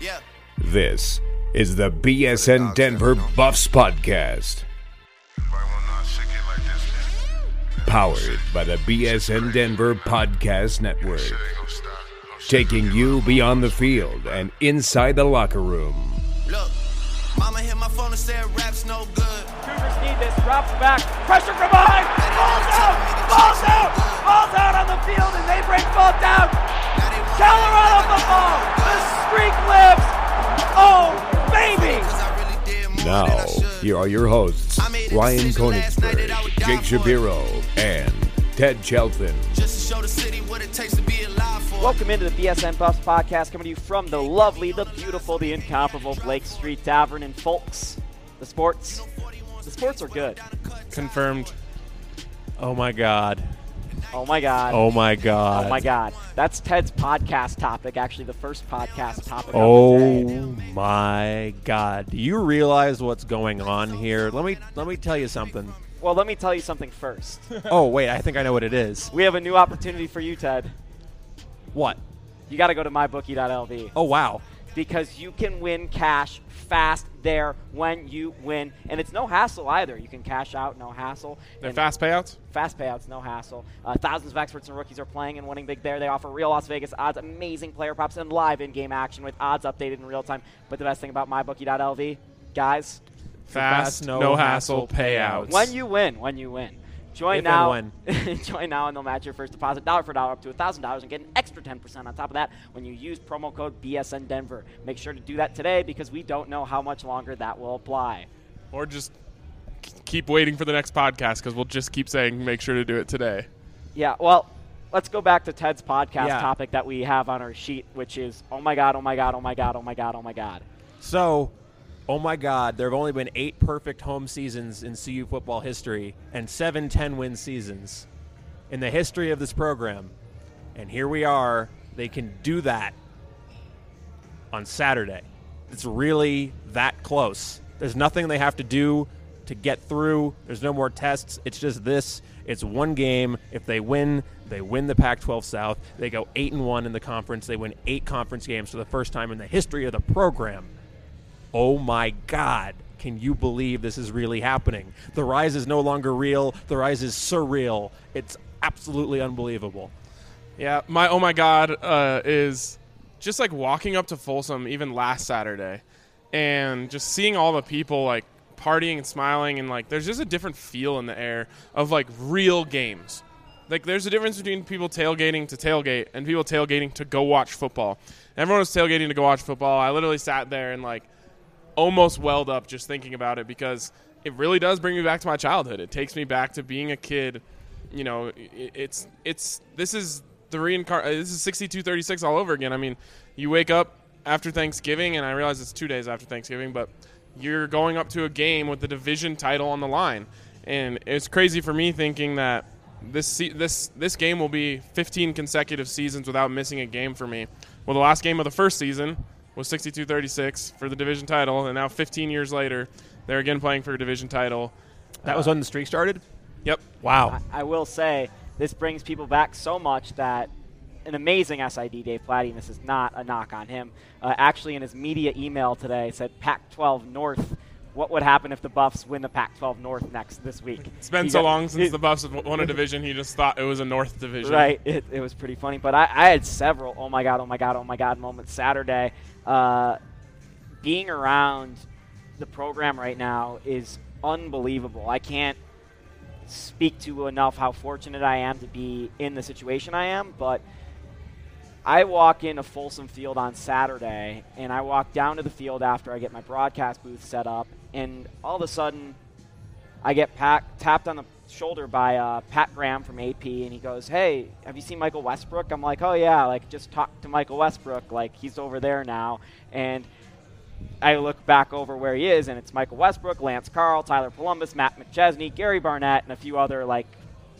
Yeah. This is the BSN Denver Buffs Podcast. Powered by the BSN Denver Podcast Network. Taking you beyond the field and inside the locker room. Look, mama hit my phone and said rap's no good. Cougars need this. Drops back. Pressure from behind. Ball's out. Ball's out. Ball's out on the field, and they bring ball down. Now they Colorado football. The streak lives. Oh, baby. Cause I really did more Now, than I should. here are your hosts, I made a Ryan decision Koenigsberg, that I would die Jake. Shapiro, and Ted Chalfen. Just to show the city what it takes to be alive for. Welcome into the BSN Buffs podcast, coming to you from the lovely, the beautiful, the incomparable Blake Street Tavern. And folks, the sports, the sports are good. Confirmed. Oh my god. Oh my God. Oh my god. Oh my God. That's Ted's podcast topic. Actually, the first podcast topic. Oh my god. Do you realize what's going on here? Let me let me tell you something. Well, let me tell you something first. oh wait, I think I know what it is. we have a new opportunity for you, Ted. What? You got to go to mybookie.lv. Oh wow. because you can win cash fast there when you win. And it's no hassle either. You can cash out, no hassle. They're And fast payouts? Fast payouts, no hassle. Uh, thousands of experts and rookies are playing and winning big there. They offer real Las Vegas odds, amazing player props, and live in game action with odds updated in real time. But the best thing about mybookie.lv, guys, Fast, no, hassle payouts. when you win, when you win. Join If now. and join now, and they'll match your first deposit dollar for dollar up to thousand dollars, and get an extra ten percent on top of that when you use promo code BSN Denver. Make sure to do that today because we don't know how much longer that will apply. or just keep waiting for the next podcast because we'll just keep saying make sure to do it today. Yeah. Well, let's go back to Ted's podcast Yeah. topic that we have on our sheet, which is oh my god, oh my god, oh my god, oh my god, oh my god. So, oh my God, there have only been eight perfect home seasons in CU football history and seven 10 win seasons in the history of this program. And here we are. They can do that on Saturday. It's really that close. There's nothing they have to do to get through. There's no more tests. It's just this. It's one game. If they win, they win the Pac-12 South. They go 8 and 1 in the conference. They win 8 conference games for the first time in the history of the program. Oh my god. Can you believe this is really happening? The rise is no longer real. The rise is surreal. It's absolutely unbelievable. Yeah, my oh my god uh, is just like walking up to Folsom even last Saturday, and just seeing all the people like partying and smiling and like there's just a different feel in the air of like real games. Like there's a difference between people tailgating to tailgate and people tailgating to go watch football. Everyone was tailgating to go watch football. I literally sat there and like almost welled up just thinking about it because it really does bring me back to my childhood. It takes me back to being a kid. You know, it's it's this is the reincar- uh, This is sixty two thirty six all over again. I mean, you wake up after Thanksgiving, and I realize it's two days after Thanksgiving, but you're going up to a game with the division title on the line, and it's crazy for me thinking that this this this game will be 15 consecutive seasons without missing a game for me. Well, the last game of the first season was 62-36 for the division title, and now 15 years later, they're again playing for a division title. That was when the streak started? Yep. Wow. I, I will say this brings people back so much that an amazing SID Dave Plati, and this is not a knock on him, uh, actually in his media email today said Pac-12 North. What would happen if the Buffs win the Pac-12 North next this week? It's been He so got- long since it- the Buffs have won a division, he just thought it was a North division. Right. It, it was pretty funny. But I, I had several oh my God, oh my God, oh my God moments Saturday. Uh, being around the program right now is unbelievable. I can't speak to enough how fortunate I am to be in the situation I am, but I walk into Folsom Field on Saturday, and I walk down to the field after I get my broadcast booth set up, and all of a sudden, I get tapped on the shoulder by uh, Pat Graham from AP, and he goes, "Hey, have you seen Michael Westbrook?" I'm like, "Oh yeah, like just talk to Michael Westbrook, like he's over there now." And I look back over where he is, and it's Michael Westbrook, Lance Carl, Tyler Polumbus, Matt McChesney, Gary Barnett, and a few other like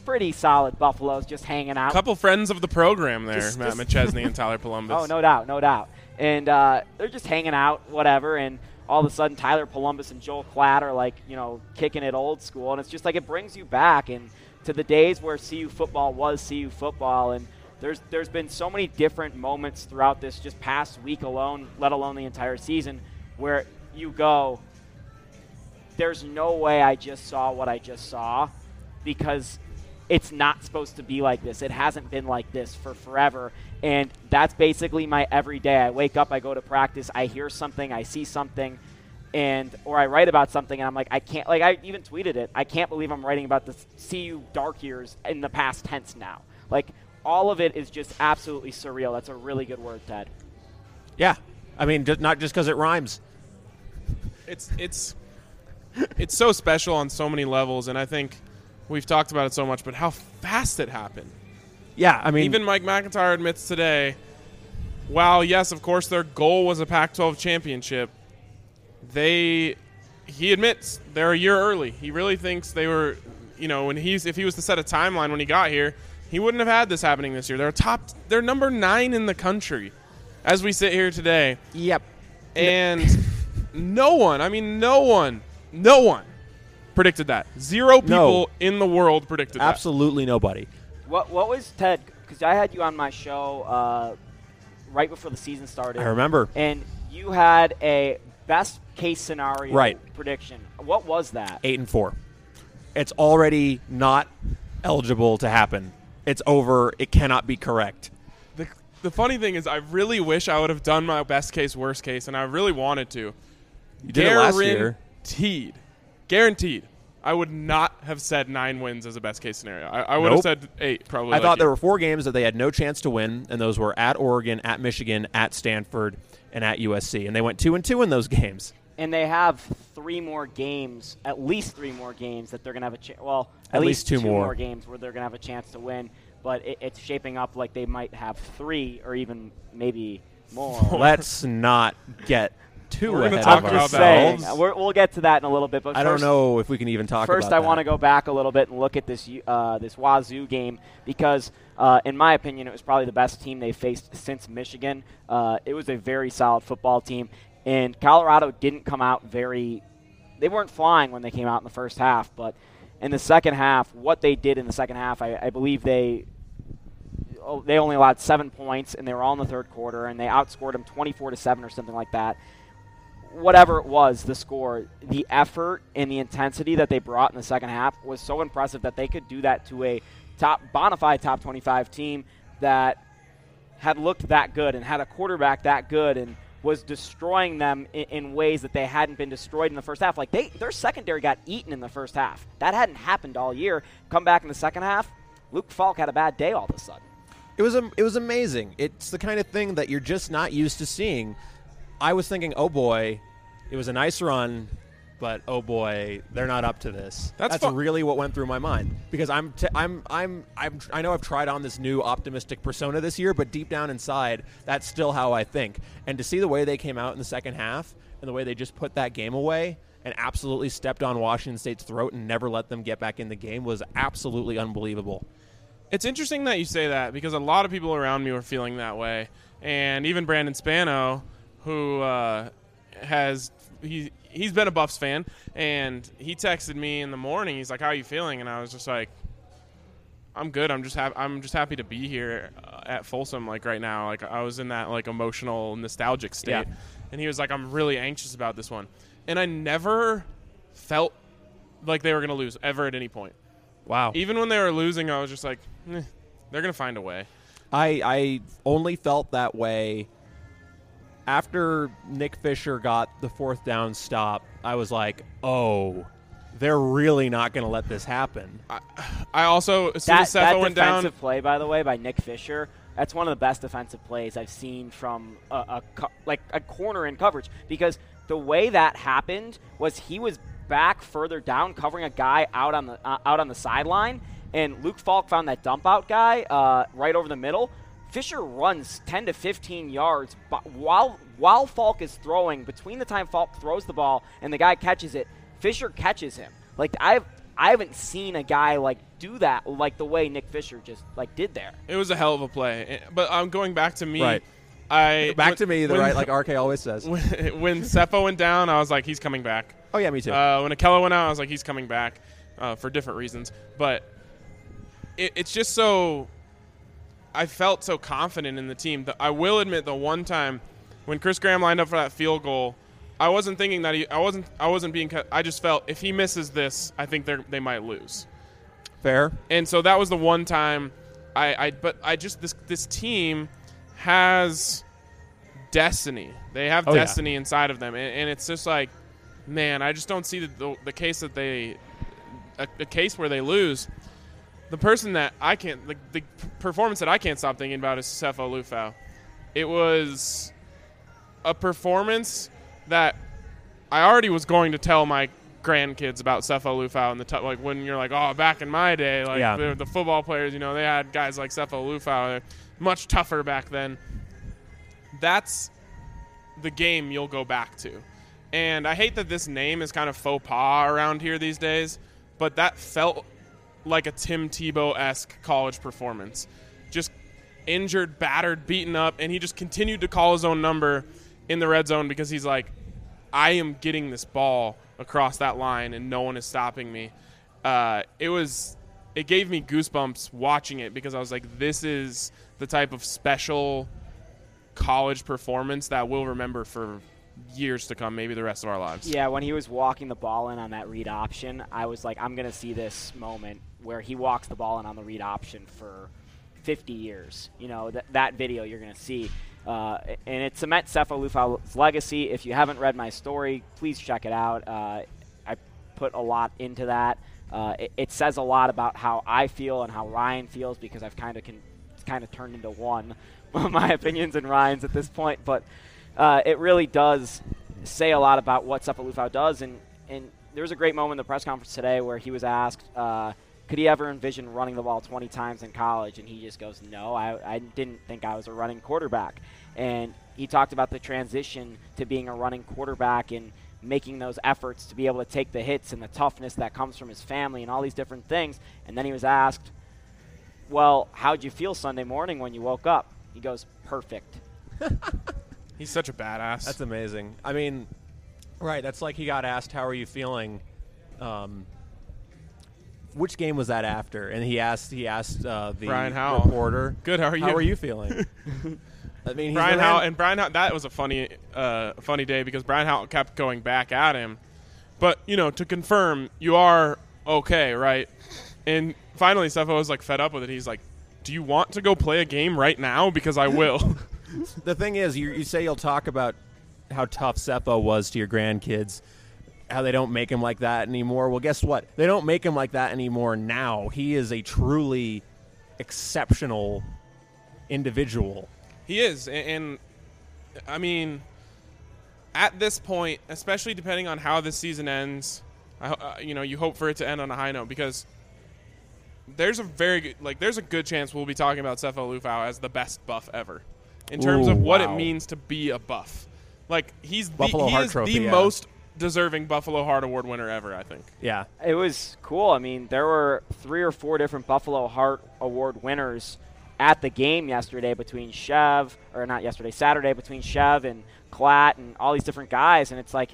pretty solid Buffaloes just hanging out. A couple friends of the program there, Just- Matt just- McChesney and Tyler Polumbus. Oh, no doubt, no doubt. And uh, they're just hanging out, whatever. And all of a sudden, Tyler Polumbus and Joel Klatt are like, you know, kicking it old school. And it's just like it brings you back and to the days where CU football was CU football. And There's there's been so many different moments throughout this just past week alone, let alone the entire season, where you go, there's no way I just saw what I just saw because it's not supposed to be like this. It hasn't been like this for forever. And that's basically my everyday. I wake up, I go to practice, I hear something, I see something, and or I write about something and I'm like, I can't like I even tweeted it. I can't believe I'm writing about the CU dark years in the past tense now. Like all of it is just absolutely surreal. That's a really good word, Ted. Yeah, I mean, not just because it rhymes. It's it's it's so special on so many levels, and I think we've talked about it so much. But how fast it happened! Yeah, I mean, Even Mike McIntyre admits today. While yes, of course, their goal was a Pac-12 championship, they he admits they're a year early. He really thinks they were, you know, when he's if he was to set a timeline when he got here, he wouldn't have had this happening this year. They're top, they're number nine in the country, as we sit here today, yep. and no one, I mean, no one, no one predicted that. Zero people No. in the world predicted that. Absolutely nobody. What what was Ted? Because I had you on my show uh, right before the season started. I remember. And you had a best case scenario Right. prediction. What was that? Eight and four. It's already not eligible to happen. It's over. It cannot be correct. The, the funny thing is, I really wish I would have done my best case, worst case, and I really wanted to. You did it last year. Guaranteed. Guaranteed. I would not have said nine wins as a best case scenario. I, I would Nope. have said eight, probably. I like thought you. there were four games that they had no chance to win, and those were at Oregon, at Michigan, at Stanford, and at USC. And they went two and two in those games. And they have three more games, at least three more games that they're going to have a chance. Well, at, At least two more. games where they're going to have a chance to win. But it, it's shaping up like they might have three or even maybe more. Let's not get too We're gonna ahead talk of I'm about just saying. We're, we'll get to that in a little bit. But I don't know if we can even talk First, about I want to go back a little bit and look at this uh, this Wazoo game because, uh, in my opinion, it was probably the best team they faced since Michigan. Uh, it was a very solid football team, and Colorado didn't come out very. They weren't flying when they came out in the first half, but in the second half, what they did in the second half, I, I believe they oh, they only allowed seven points, and they were all in the third quarter, and they outscored them 24 to seven or something like that. Whatever it was, the score, the effort and the intensity that they brought in the second half was so impressive that they could do that to a top bona fide top 25 team that had looked that good and had a quarterback that good and was destroying them in, in ways that they hadn't been destroyed in the first half. Like they, their secondary got eaten in the first half. That hadn't happened all year. Come back in the second half, Luke Falk had a bad day all of a sudden. It was it was amazing. It's the kind of thing that you're just not used to seeing. I was thinking, oh boy, it was a nice run, but oh boy, they're not up to this. That's That's, fu- really what went through my mind because I'm t- I'm I'm I'm I know I've tried on this new optimistic persona this year, but deep down inside, that's still how I think. And to see the way they came out in the second half and the way they just put that game away and absolutely stepped on Washington State's throat and never let them get back in the game was absolutely unbelievable. It's interesting that you say that because a lot of people around me were feeling that way, and even Brandon Spano, who uh, has he he's been a Buffs fan, and he texted me in the morning. He's like, "How are you feeling?" And I was just like, "I'm good. I'm just ha- I'm just happy to be here uh, at Folsom like right now. Like I was in that like emotional nostalgic state." Yeah. And he was like, "I'm really anxious about this one," and I never felt like they were going to lose ever at any point. Wow. Even when they were losing, I was just like, eh, they're gonna find a way. I I only felt that way after Nick Fisher got the fourth down stop. I was like, oh, they're really not going to let this happen. I also, as soon That, as that Sefo went down, defensive play, by the way, by Nick Fisher, that's one of the best defensive plays I've seen from a, a co- like a corner in coverage because the way that happened was he was back further down covering a guy out on the uh, out on the sideline, and Luke Falk found that dump out guy uh, right over the middle. Fisher runs 10 to 15 yards but while while Falk is throwing. Between the time Falk throws the ball and the guy catches it, Fisher catches him. Like I've I haven't seen a guy like do that like the way Nick Fisher just like did there. it was a hell of a play. Eh, But I'm going back to me. Right. I Back when- to me, the when- right, like RK always says. when, when Sefo went down, I was like, he's coming back. Oh yeah, me too. Uh, when Akello went out, I was like, he's coming back uh, for different reasons. But it, it's just so. I felt so confident in the team. That I will admit, the one time when Chris Graham lined up for that field goal, I wasn't thinking that he. I wasn't. I wasn't being. cut- I just felt if he misses this, I think they they might lose. Fair. And so that was the one time I, I but I just this this team has destiny. They have Oh, yeah. destiny inside of them, and, and it's just like, man, I just don't see the the, the case that they a, a case where they lose. The person that I can't the, the performance that I can't stop thinking about is Sefo Liufau. It was a performance that I already was going to tell my grandkids about Sefo Liufau and the t- like when you're like, oh, back in my day, like Yeah. the, the football players, you know, they had guys like Sefo Liufau, They're much tougher back then. That's the game you'll go back to. And I hate that this name is kind of faux pas around here these days, but that felt like a Tim Tebow esque college performance. Just injured, battered, beaten up, and he just continued to call his own number in the red zone because he's like, I am getting this ball across that line and no one is stopping me. Uh, it was, it gave me goosebumps watching it because I was like, this is the type of special college performance that we'll remember for years to come, maybe the rest of our lives. Yeah, when he was walking the ball in on that read option, I was like, I'm going to see this moment where he walks the ball and on the read option for 50 years. You know, that that video you're going to see. Uh, and it cements Sefo Liufau's legacy. If you haven't read my story, please check it out. Uh, I put a lot into that. Uh, it, it says a lot about how I feel and how Ryan feels because I've kind of con- kind of turned into one of my opinions and Ryan's at this point. But uh, it really does say a lot about what Sefo Liufau does. And, and there was a great moment in the press conference today where he was asked, uh, could he ever envision running the ball 20 times in college? And he just goes, no, I, I didn't think I was a running quarterback. And he talked about the transition to being a running quarterback and making those efforts to be able to take the hits and the toughness that comes from his family and all these different things. And then he was asked, well, how'd you feel Sunday morning when you woke up? He goes, perfect. He's such a badass. That's amazing. I mean, right? That's like he got asked, "How are you feeling?" Um, which game was that after? And he asked, he asked uh, the Brian Howell. reporter, Good, how are you? How are you feeling?" I mean, he's Brian Howell and Brian Howell, that was a funny, uh, funny day because Brian Howell kept going back at him. But you know, to confirm, you are okay, right? And finally, Sefo was like fed up with it. He's like, "Do you want to go play a game right now? Because I will." the thing is, you, you say you'll talk about how tough Sefo was to your grandkids, how they don't make him like that anymore. Well, guess what? They don't make him like that anymore now. He is a truly exceptional individual. He is, and, and I mean, at this point, especially depending on how this season ends, I, uh, you know, you hope for it to end on a high note because there's a very good, like, there's a good chance we'll be talking about Sefo Liufau as the best buff ever, in terms Ooh, of what wow. it means to be a buff. Like he's the, he is Trophy, the yeah. most deserving Buffalo Heart Award winner ever. I think. Yeah. It was cool. I mean, there were three or four different Buffalo Heart Award winners at the game yesterday between Chev, or not yesterday, Saturday between Chev and Klatt and all these different guys. And it's like,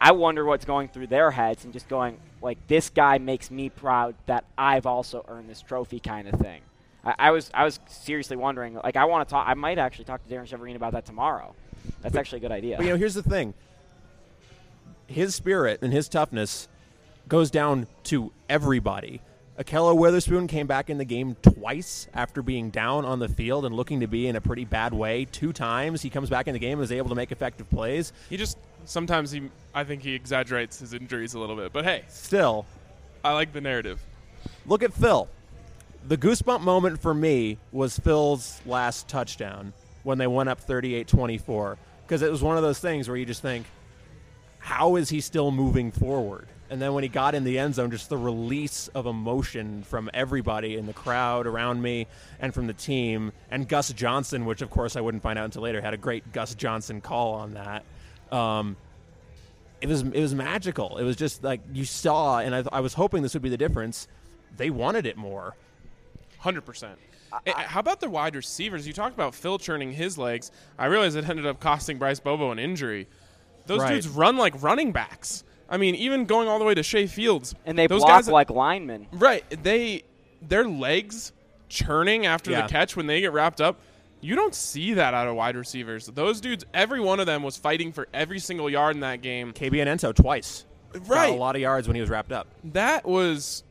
I wonder what's going through their heads and just going, like, this guy makes me proud that I've also earned this trophy kind of thing. I, I was I was seriously wondering, like, I want to talk, I might actually talk to Darrin Chiaverini about that tomorrow. That's actually a good idea. But you know, here's the thing. His spirit and his toughness goes down to everybody. Akello Witherspoon came back in the game twice after being down on the field and looking to be in a pretty bad way. Two times he comes back in the game and is able to make effective plays. He just sometimes he, I think he exaggerates his injuries a little bit. But hey, Still, I like the narrative. look at Phil. The goosebump moment for me was Phil's last touchdown when they went up 38 24. Because it was one of those things where you just think, how is he still moving forward? And then when he got in the end zone, just the release of emotion from everybody in the crowd around me and from the team. And Gus Johnson, which of course I wouldn't find out until later, had a great Gus Johnson call on that. Um, it was it was magical. It was just like you saw, and I, I was hoping this would be the difference. They wanted it more. Hundred percent. How about the wide receivers? You talked about Phil churning his legs. I realize it ended up costing Bryce Bobo an injury. Those Right. dudes run like running backs. I mean, even going all the way to Shay Fields, and they those block guys, like linemen. right? They their legs churning after Yeah. the catch when they get wrapped up. You don't see that out of wide receivers. Those dudes, every one of them was fighting for every single yard in that game. KB and Enzo twice. Got Right. a lot of yards when he was wrapped up. That was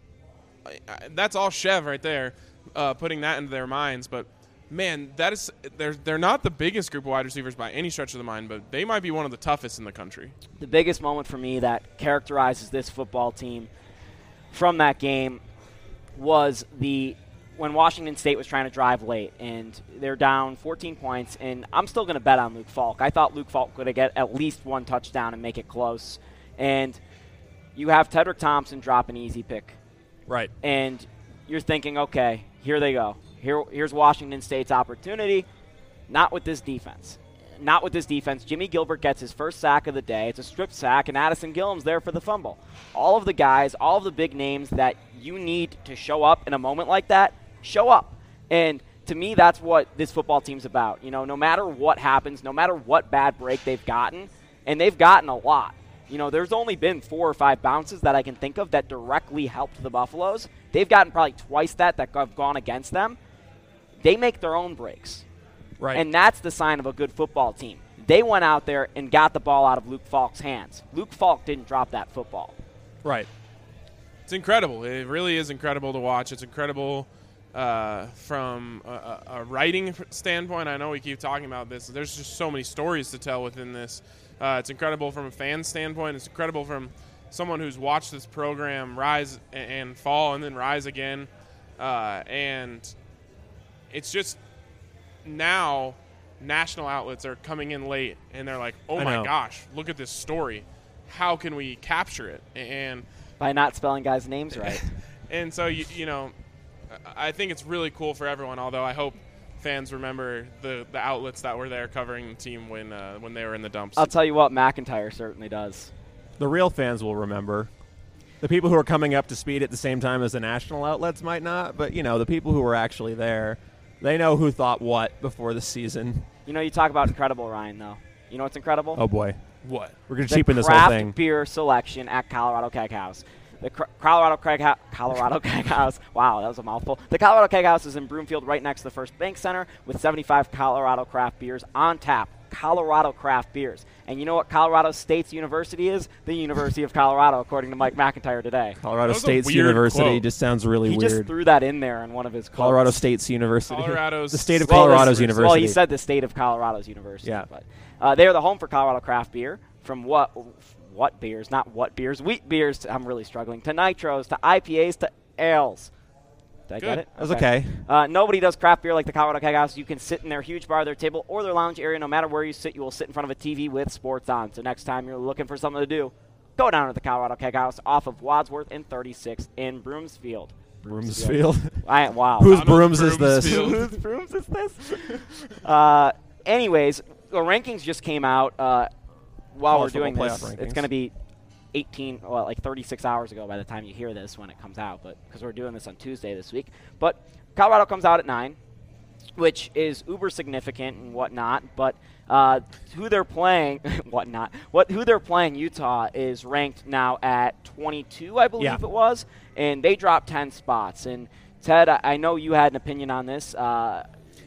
I- I- that's all Chev right there, uh, putting that into their minds. But man, that is they're they're not the biggest group of wide receivers by any stretch of the mind, but they might be one of the toughest in the country. the biggest moment for me that characterizes this football team from that game was the when Washington State was trying to drive late and they're down 14 points and I'm still going to bet on Luke Falk. I thought Luke Falk could have get at least one touchdown and make it close. And you have Tedrick Thompson drop an easy pick Right. and you're thinking, okay, here they go. Here, here's Washington State's opportunity. Not with this defense. Not with this defense. Jimmie Gilbert gets his first sack of the day. It's a strip sack, and Addison Gillum's there for the fumble. All of the guys, all of the big names that you need to show up in a moment like that, show up. And to me, that's what this football team's about. You know, no matter what happens, no matter what bad break they've gotten, and they've gotten a lot. You know, there's only been four or five bounces that I can think of that directly helped the Buffaloes. They've gotten probably twice that that have gone against them. They make their own breaks. Right. And that's the sign of a good football team. They went out there and got the ball out of Luke Falk's hands. Luke Falk didn't drop that football. right. It's incredible. It really is incredible to watch. It's incredible uh, from a, a, writing standpoint. I know we keep talking about this. There's just so many stories to tell within this. Uh, it's incredible from a fan standpoint. It's incredible from someone who's watched this program rise and fall and then rise again. Uh, and it's just now national outlets are coming in late and they're like, oh I my know. gosh, look at this story. How can we capture it? And By not spelling guys' names right. and so you, you know, I I think it's really cool for everyone. Although I hope fans remember the, the outlets that were there covering the team when uh, when they were in the dumps. I'll tell you what, McIntyre certainly does. The real fans will remember. The people who are coming up to speed at the same time as the national outlets might not, but you know, the people who were actually there, they know who thought what before the season. You know, you talk about incredible, Ryan, though. You know what's incredible? Oh boy. what? We're going to the cheapen this whole thing. beer selection at Colorado Keg House. The Cr- Colorado Keg House, Colorado Keg House. Wow, that was a mouthful. The Colorado Keg House is in Broomfield, right next to the First Bank Center, with 75 Colorado craft beers on tap. Colorado craft beers. And you know what Colorado State's university is? The University of Colorado, according to Mike McIntyre today. Colorado That State's University quote. just sounds really he just weird. threw that in there in one of his quotes. Colorado State's University. Colorado's the state of Well, Colorado's University. Well, he said the state of Colorado's university. Yeah. But uh, they are the home for Colorado craft beer. From what what beers? Not what beers. Wheat beers. To, I'm really struggling. To nitros. To IPAs. To ales. Did I get it? That was okay. Uh, nobody does craft beer like the Colorado Keg House. You can sit in their huge bar, their table, or their lounge area. No matter where you sit, you will sit in front of a TV with sports on. So next time you're looking for something to do, go down to the Colorado Keg House off of Wadsworth and 36 in Broomsfield. Broomsfield. I, wow. Whose Donald brooms is this? Broomsfield. Whose brooms is this? uh, anyways, the rankings just came out uh, while College we're doing football this. playoff It's going to be 18, well, like 36 hours ago by the time you hear this when it comes out, but because we're doing this on Tuesday this week. But Colorado comes out at nine, which is uber significant and whatnot. But uh, who they're playing, whatnot, what who they're playing, Utah is ranked now at 22, I believe Yeah. it was, and they dropped 10 spots. And Ted, I, I know you had an opinion on this. Uh,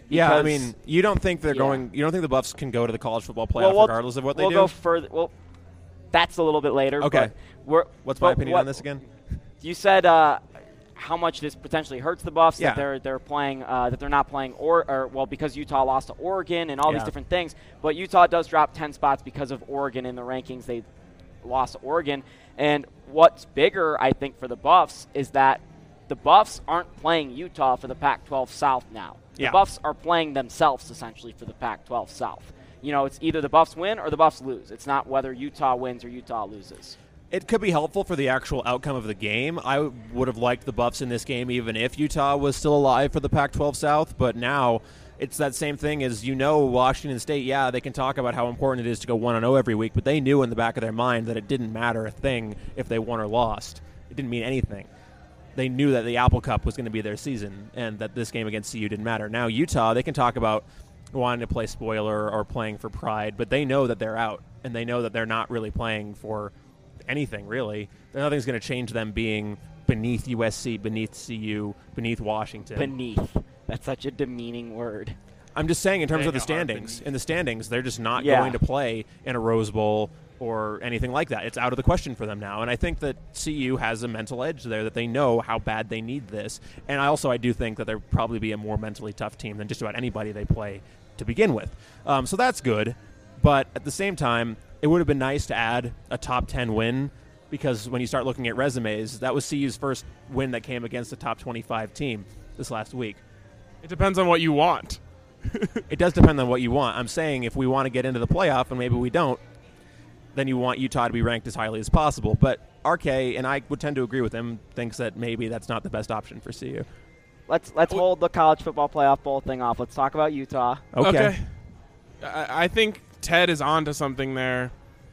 yeah, I mean, you don't think they're Yeah. going? You don't think the Buffs can go to the college football playoff well, we'll- regardless of what we'll they go do? further. Well, that's a little bit later. Okay. What's my opinion what- on this again? You said uh, how much this potentially hurts the Buffs Yeah. that they're they're playing uh, that they're not playing or, or well because Utah lost to Oregon and all these different things. But Utah does drop ten spots because of Oregon in the rankings. They lost to Oregon. And what's bigger, I think, for the Buffs is that the Buffs aren't playing Utah for the Pac-12 South now. The Yeah. Buffs are playing themselves essentially for the Pac-12 South. You know, it's either the Buffs win or the Buffs lose. It's not whether Utah wins or Utah loses. It could be helpful for the actual outcome of the game. I would have liked the Buffs in this game even if Utah was still alive for the Pac-12 South, but now it's that same thing as you know Washington State, yeah, they can talk about how important it is to go 1 0 every week, but they knew in the back of their mind that it didn't matter a thing if they won or lost. It didn't mean anything. They knew that the Apple Cup was going to be their season and that this game against CU didn't matter. Now Utah, they can talk about wanting to play spoiler or playing for pride, but they know that they're out and they know that they're not really playing for anything really. Nothing's going to change them being beneath USC, beneath CU, beneath Washington. Beneath. That's such a demeaning word. I'm just saying, in terms They of the standings, in the standings, they're just not Yeah. going to play in a Rose Bowl or anything like that. It's out of the question for them now. And I think that CU has a mental edge there that they know how bad they need this. And I also I do think that they'll probably be a more mentally tough team than just about anybody they play to begin with. Um, so that's good. But at the same time, it would have been nice to add a top 10 win because when you start looking at resumes, that was CU's first win that came against a top 25 team this last week. It depends on what you want. It does depend on what you want. I'm saying if we want to get into the playoff and maybe we don't, then you want Utah to be ranked as highly as possible. But RK, and I would tend to agree with him, thinks that maybe that's not the best option for CU. Let's let's Wh- hold the college football playoff bowl thing off. Let's talk about Utah. Okay. I, I think Ted is onto something there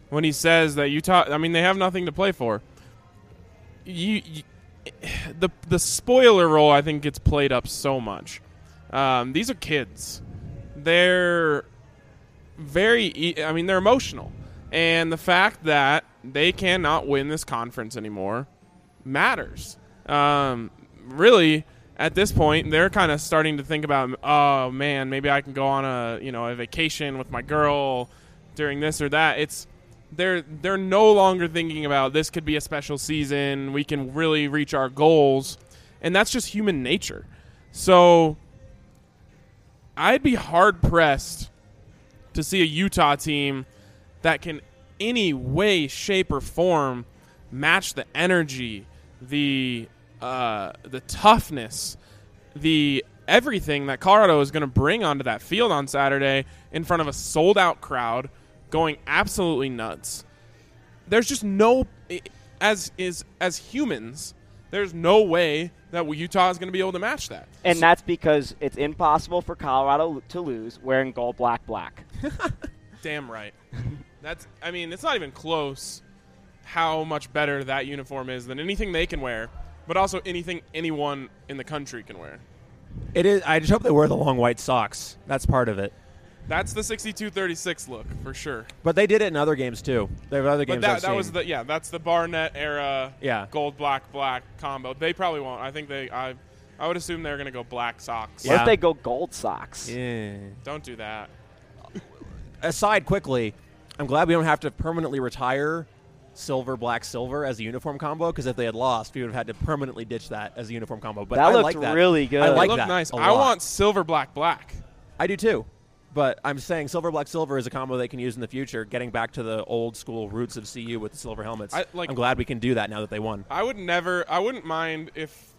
when he says that Utah. I mean, they have nothing to play for. You, you the the spoiler role I think gets played up so much. Um, these are kids. They're very. e- I mean, they're emotional, and the fact that they cannot win this conference anymore matters. Um, really, at this point, they're kind of starting to think about, oh man, maybe I can go on a you know a vacation with my girl during this or that. It's they're they're no longer thinking about this could be a special season. We can really reach our goals, and that's just human nature. So, I'd be hard pressed to see a Utah team that can any way, shape, or form match the energy, the uh, the toughness, the everything that Colorado is going to bring onto that field on Saturday in front of a sold out crowd, going absolutely nuts. There's just no as is as humans. There's no way that Utah is going to be able to match that. And that's because it's impossible for Colorado to lose wearing gold, black, black. Damn right. That's. I mean, it's not even close. How much better that uniform is than anything they can wear, but also anything anyone in the country can wear. It is. I just hope they wear the long white socks. That's part of it. That's the 62-36 look for sure. But they did it in other games too. There were other But games. that, I've that was the yeah. That's the Barnett era. Yeah. Gold, black, black combo. They probably won't. I think they. I. I would assume they're going to go black socks. What Yeah. if they go gold socks? Yeah. Don't do that. aside quickly, I'm glad we don't have to permanently retire silver, black, silver as a uniform combo because if they had lost, we would have had to permanently ditch that as a uniform combo. But That I looked like that. really good. I like Look that. nice. a I lot. want silver, black, black. I do too. But I'm saying silver, black, silver is a combo they can use in the future, getting back to the old school roots of CU with the silver helmets. I- like- I'm glad we can do that now that they won. I would never. I wouldn't mind if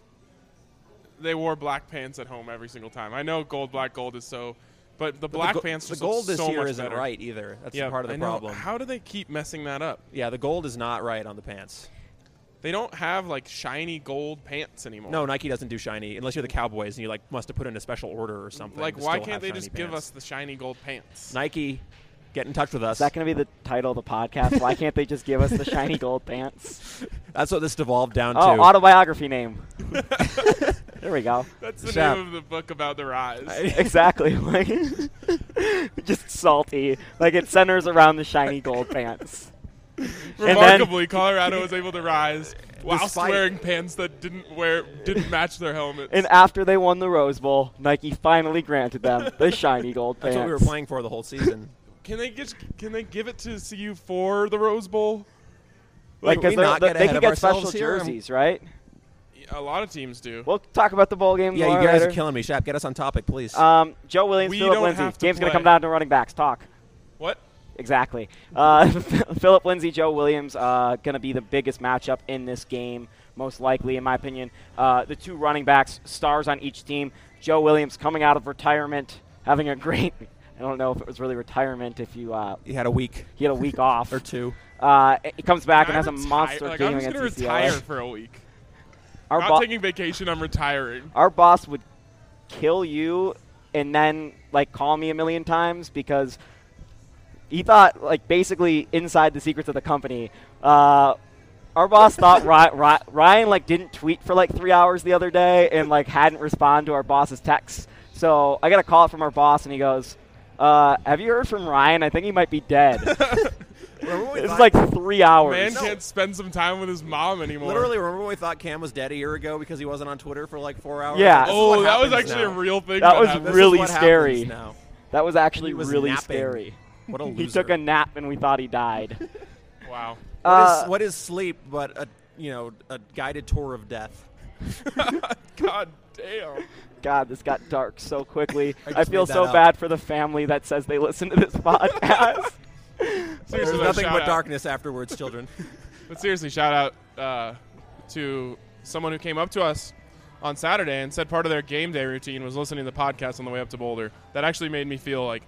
they wore black pants at home every single time. I know gold, black, gold is so, but the But black the, go- pants the just gold look this so year isn't better. right either. That's yeah, part of the I know. problem. How do they keep messing that up? yeah, the gold is not right on the pants. They don't have like shiny gold pants anymore. No, Nike doesn't do shiny unless you're the Cowboys and you like must have put in a special order or something. like why can't they shiny just give us the shiny gold pants? Nike? Get in touch with us. Is that going to be the title of the podcast? Why can't they just give us the shiny gold pants? That's what this devolved down Oh, to. autobiography name. there we go. That's the Shap. name of the book about the rise. exactly. Like, just salty. Like it centers around the shiny gold pants. then- Remarkably, Colorado was able to rise whilst Despite- wearing pants that didn't wear didn't match their helmets. And after they won the Rose Bowl, Nike finally granted them the shiny gold pants. That's pants. what we were playing for the whole season. can they just can they give it to CU for the Rose Bowl? Like, Can 'cause we they're- not they get they ahead can of get special ourselves here? jerseys, right? A lot of teams do. We'll talk about the bowl game yeah, you guys later. are killing me. Shap, get us on topic, please. Um, Joe Williams, We Philip don't Lindsay. have to Game's going to play. come down to running backs. Talk. what? Exactly. Uh, Philip Lindsay, Joe Williams, uh, going to be the biggest matchup in this game, most likely, in my opinion. Uh, the two running backs, stars on each team. Joe Williams coming out of retirement, having a great. I don't know if it was really retirement. If you uh, you had a week he had a week off, or two. uh, he comes back Can and I has a retire- monster like, game I'm just against gonna UCLA. retire for a week. Our, Not bo- taking vacation. I'm retiring. our boss would kill you and then like call me a million times because he thought like basically inside the secrets of the company uh, our boss thought Ryan, Ryan, Ryan like didn't tweet for like three hours the other day and like hadn't responded to our boss's texts so i got a call from our boss and he goes uh, have you heard from ryan i think he might be dead Remember when we It thought- like three hours. Man can't spend some time with his mom anymore. Literally, remember when we thought Cam was dead a year ago because he wasn't on Twitter for like four hours? Yeah. This is Oh, that was happens actually now. a real thing. That was happened. This is really what scary. now. that was actually He was really napping. scary. What a loser. He took a nap and we thought he died. wow. What Uh, is- what is sleep but a you know a guided tour of death? God damn. God, this got dark so quickly. I I, just feel made that so up. bad for the family that says they listen to this podcast. There's Seriously, though, nothing but out. darkness afterwards, children. But seriously, shout out uh, to someone who came up to us on Saturday and said part of their game day routine was listening to the podcast on the way up to Boulder. That actually made me feel like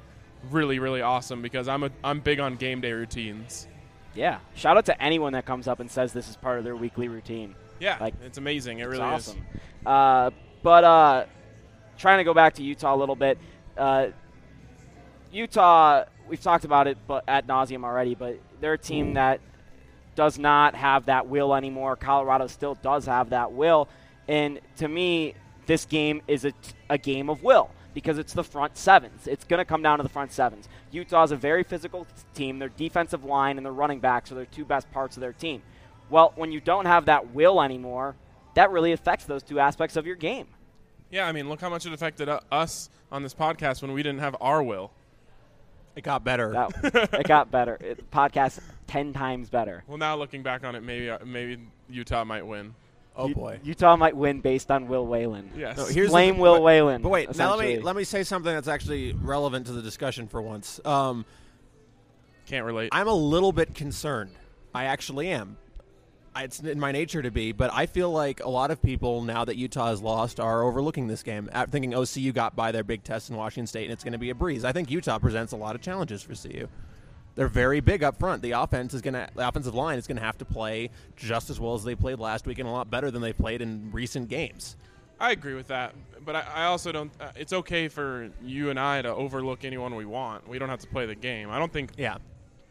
really, really awesome because I'm a I'm big on game day routines. yeah. Shout out to anyone that comes up and says this is part of their weekly routine. Yeah, Like, it's amazing. It It's really awesome. Uh, but uh, trying to go back to Utah a little bit. Uh, Utah, we've talked about it, but ad nauseum already. But they're a team mm. that does not have that will anymore. Colorado still does have that will, and to me, this game is a, a game of will because it's the front sevens. It's going to come down to the front sevens. Utah is a very physical team. Their defensive line and their running backs are their two best parts of their team. Well, when you don't have that will anymore, that really affects those two aspects of your game. Yeah, I mean, look how much it affected us on this podcast when we didn't have our will. It got better. That, it got better. It, podcast ten times better. Well, now looking back on it, maybe uh, maybe Utah might win. oh U- boy. Utah might win based on Will Whalen. Yes. No, here's Blame th- Will but- Whalen. But wait, now let me let me say something that's actually relevant to the discussion for once. Um, Can't relate. I'm a little bit concerned. I actually am. It's in my nature to be, but I feel like a lot of people now that Utah has lost are overlooking this game, thinking OCU got by their big test in Washington State and it's going to be a breeze. I think Utah presents a lot of challenges for CU. They're very big up front. The offense is going to, the offensive line is going to have to play just as well as they played last week and a lot better than they played in recent games. I agree with that, but I, I also don't. Uh, it's okay for you and I to overlook anyone we want. We don't have to play the game. I don't think Yeah.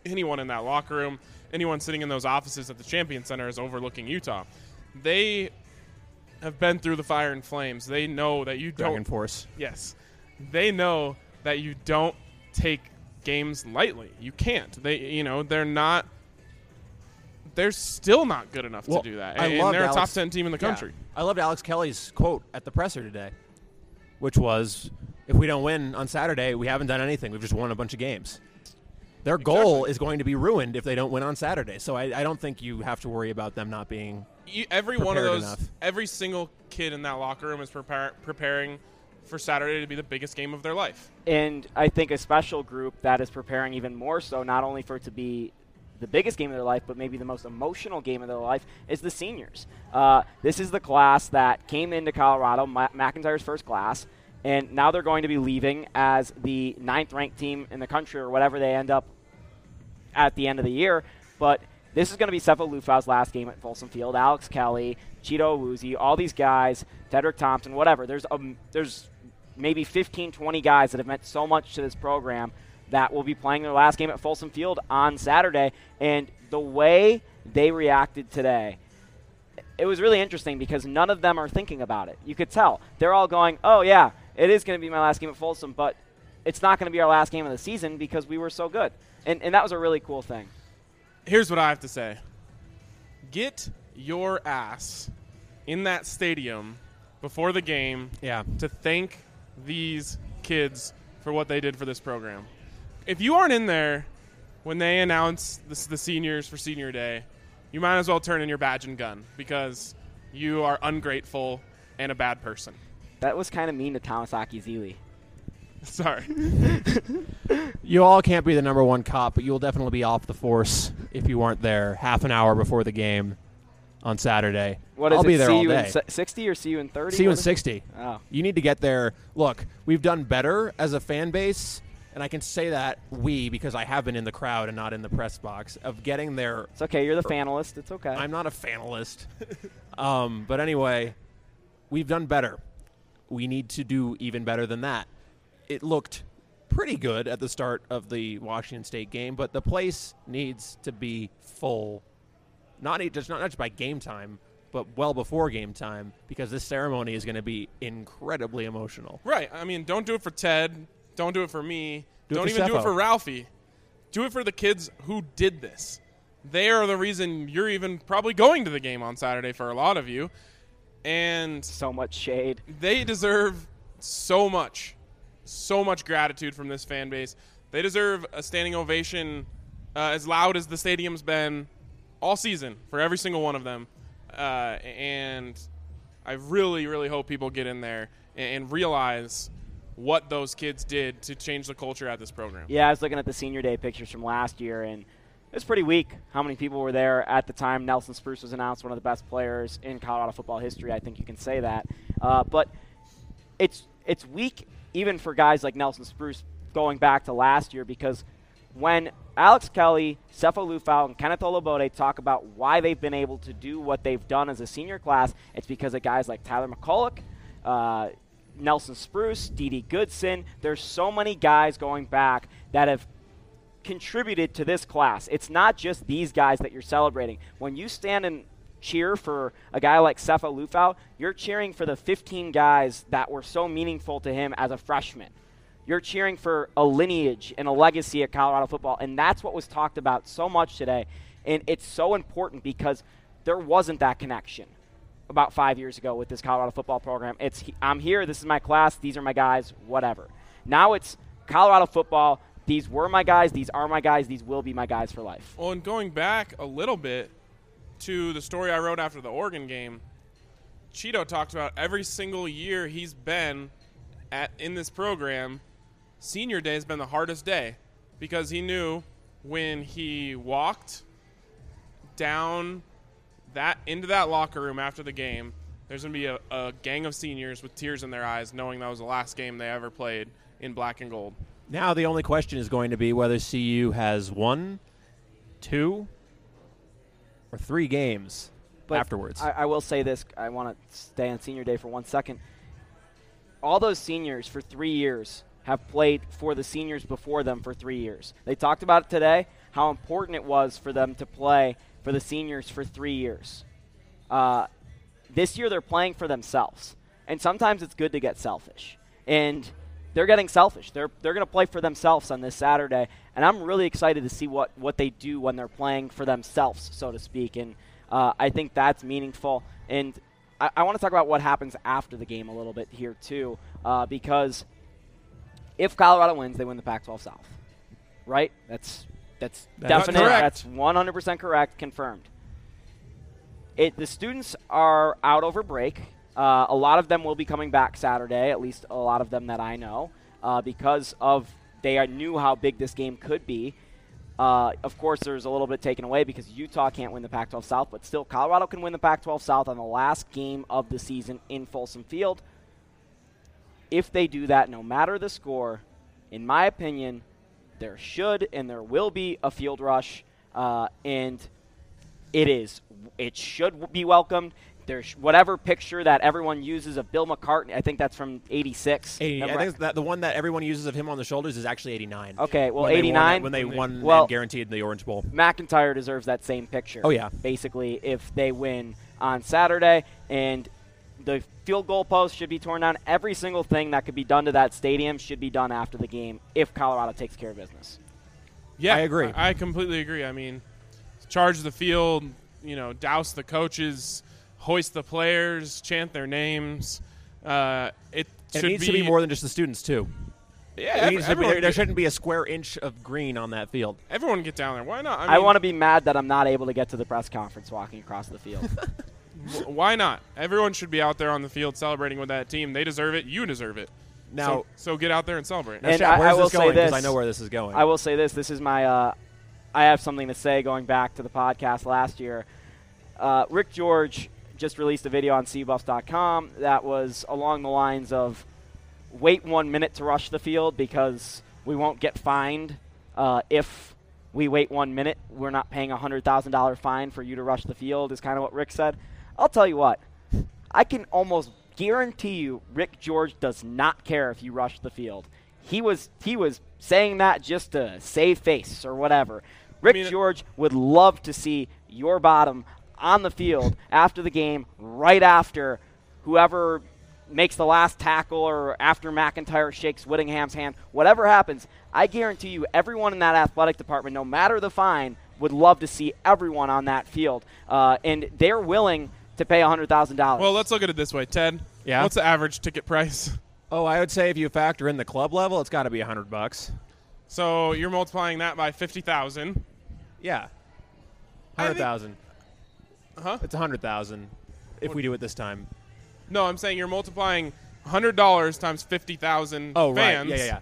anyone in that locker room, anyone sitting in those offices at the Champion Center is overlooking Utah. They have been through the fire and flames. They know that you Dragon don't. Force. Yes, they know that you don't take games lightly. You can't. They, you know, they're not. They're still not good enough Well, to do that, I and loved they're a top ten team in the Yeah. country. I loved Alex Kelly's quote at the presser today, which was, "If we don't win on Saturday, we haven't done anything. We've just won a bunch of games." Their goal Exactly. is going to be ruined if they don't win on Saturday. So I, I don't think you have to worry about them not being. you, every one of those, enough. every single kid in that locker room is prepar- preparing for Saturday to be the biggest game of their life. and I think a special group that is preparing even more so, not only for it to be the biggest game of their life, but maybe the most emotional game of their life, is the seniors. Uh, this is the class that came into Colorado, Ma- McIntyre's first class, and now they're going to be leaving as the ninth ranked team in the country or whatever they end up at the end of the year. But this is going to be Cepho Lufau's last game at Folsom Field. Alex Kelly, Chido Awuzie, all these guys, Tedrick Thompson, whatever. There's um, there's maybe 15, 20 guys that have meant so much to this program that will be playing their last game at Folsom Field on Saturday. And the way they reacted today, it was really interesting because none of them are thinking about it. You could tell. They're all going, oh, yeah, it is going to be my last game at Folsom, but it's not going to be our last game of the season because we were so good. And, and that was a really cool thing. Here's what I have to say get your ass in that stadium before the game Yeah. to thank these kids for what they did for this program. If you aren't in there when they announce this, the seniors for senior day, you might as well turn in your badge and gun because you are ungrateful and a bad person. That was kind of mean to Tamasaki Zili. Sorry. You all can't be the number one cop, but you'll definitely be off the force if you weren't there half an hour before the game on Saturday. What is I'll it? be there see all you day. in 60 or see you in 30? See you in 60. Oh. You need to get there. Look, we've done better as a fan base, and I can say that we because I have been in the crowd and not in the press box of getting there. It's okay. You're the fanalist. It's okay. I'm not a fanalist. um, but anyway, we've done better. We need to do even better than that. It looked pretty good at the start of the Washington State game, but the place needs to be full. Not just not, not just by game time, but well before game time, because this ceremony is going to be incredibly emotional. Right. I mean, don't do it for Ted. Don't do it for me. Do it not for even do it for Ralphie. Do it for the kids who did this. They are the reason you're even probably going to the game on Saturday for a lot of you. And So much shade. they deserve so much, so much gratitude from this fan base. They deserve a standing ovation uh, as loud as the stadium's been all season for every single one of them. Uh, and I really, really hope people get in there and, and realize what those kids did to change the culture at this program. Yeah, I was looking at the senior day pictures from last year, and it was pretty weak how many people were there at the time. Nelson Spruce was announced one of the best players in Colorado football history. I think you can say that. Uh, but it's it's weak even for guys like Nelson Spruce going back to last year because when Alex Kelly, Sefo Liufau, and Kenneth Olugbode talk about why they've been able to do what they've done as a senior class, it's because of guys like Tyler McCulloch, uh, Nelson Spruce, Dede Goodson. There's so many guys going back that have contributed to this class. It's not just these guys that you're celebrating. When you stand and cheer for a guy like Sefo Liufau, you're cheering for the 15 guys that were so meaningful to him as a freshman. You're cheering for a lineage and a legacy of Colorado football, and that's what was talked about so much today. And it's so important because there wasn't that connection about five years ago with this Colorado football program. It's I'm here, this is my class, these are my guys, whatever. Now it's Colorado football. These were my guys, these are my guys, these will be my guys for life. Well, and going back a little bit to the story I wrote after the Oregon game, Chido talked about every single year he's been at in this program. Senior day has been the hardest day because he knew when he walked down that into that locker room after the game, there's going to be a, a gang of seniors with tears in their eyes, knowing that was the last game they ever played in black and gold. Now the only question is going to be whether CU has one, two, or three games But afterwards. I, I will say this. I want to stay on senior day for one second. All those seniors for three years have played for the seniors before them for three years. They talked about it today, how important it was for them to play for the seniors for three years. Uh, this year they're playing for themselves. And sometimes it's good to get selfish. And they're getting selfish. They're, they're going to play for themselves on this Saturday. And I'm really excited to see what, what they do when they're playing for themselves, so to speak. And uh, I think that's meaningful. And I, I want to talk about what happens after the game a little bit here, too, uh, because if Colorado wins, they win the Pac 12 South. Right? That's, that's That's definite. correct. That's 100% correct, confirmed. It, the students are out over break. Uh, a lot of them will be coming back Saturday, at least a lot of them that I know, uh, because of they knew how big this game could be. Uh, of course, there's a little bit taken away because Utah can't win the Pac-12 South, but still, Colorado can win the Pac-12 South on the last game of the season in Folsom Field. If they do that, no matter the score, in my opinion, there should and there will be a field rush, uh, and it is. It should be welcomed. There's whatever picture that everyone uses of Bill McCartney. I think that's from '86. 80, I think that the one that everyone uses of him on the shoulders is actually 89. Okay, well, When they won 89 when they won Well- and guaranteed the Orange Bowl. MacIntyre deserves that same picture. Oh, yeah. Basically, if they win on Saturday and the field goal post should be torn down, every single thing that could be done to that stadium should be done after the game if Colorado takes care of business. Yeah, I agree. I, I completely agree. I mean, charge the field, you know, douse the coaches, hoist the players, chant their names. Uh, it It should needs to be more than just the students too. Yeah, It ev- needs be- there, there shouldn't be a square inch of green on that field. everyone get down there. Why not? I, I, want to be mad that I'm not able to get to the press conference walking across the field. Why not? Everyone should be out there on the field celebrating with that team. They deserve it. You deserve it. Now, so, so get out there and celebrate. now And Shaq, I- where's I will this say going? Because this. I know where this is going. I will say this: this is my. Uh, I have something to say going back to the podcast last year. Uh, Rick George just released a video on cubuffs.com that was along the lines of wait one minute to rush the field because we won't get fined uh, if we wait one minute. We're not paying a hundred thousand dollar fine for you to rush the field. Is kind of what Rick said. I'll tell you what. I can almost guarantee you Rick George does not care if you rush the field. He was he was saying that just to save face or whatever. Rick mean- George would love to see your bottom on the field after the game, right after whoever makes the last tackle or after MacIntyre shakes Whittingham's hand, whatever happens, I guarantee you everyone in that athletic department, no matter the fine, would love to see everyone on that field. Uh, and they're willing to pay $100,000. Well, let's look at it this way, Ted. Yeah? What's the average ticket price? Oh, I would say if you factor in the club level, it's got to be a hundred bucks. So you're multiplying that by fifty thousand. Yeah, I hundred think- thousand. Huh? It's a hundred thousand if we do it this time. No, I'm saying you're multiplying hundred dollars times fifty thousand Oh, fans. right. Yeah, yeah,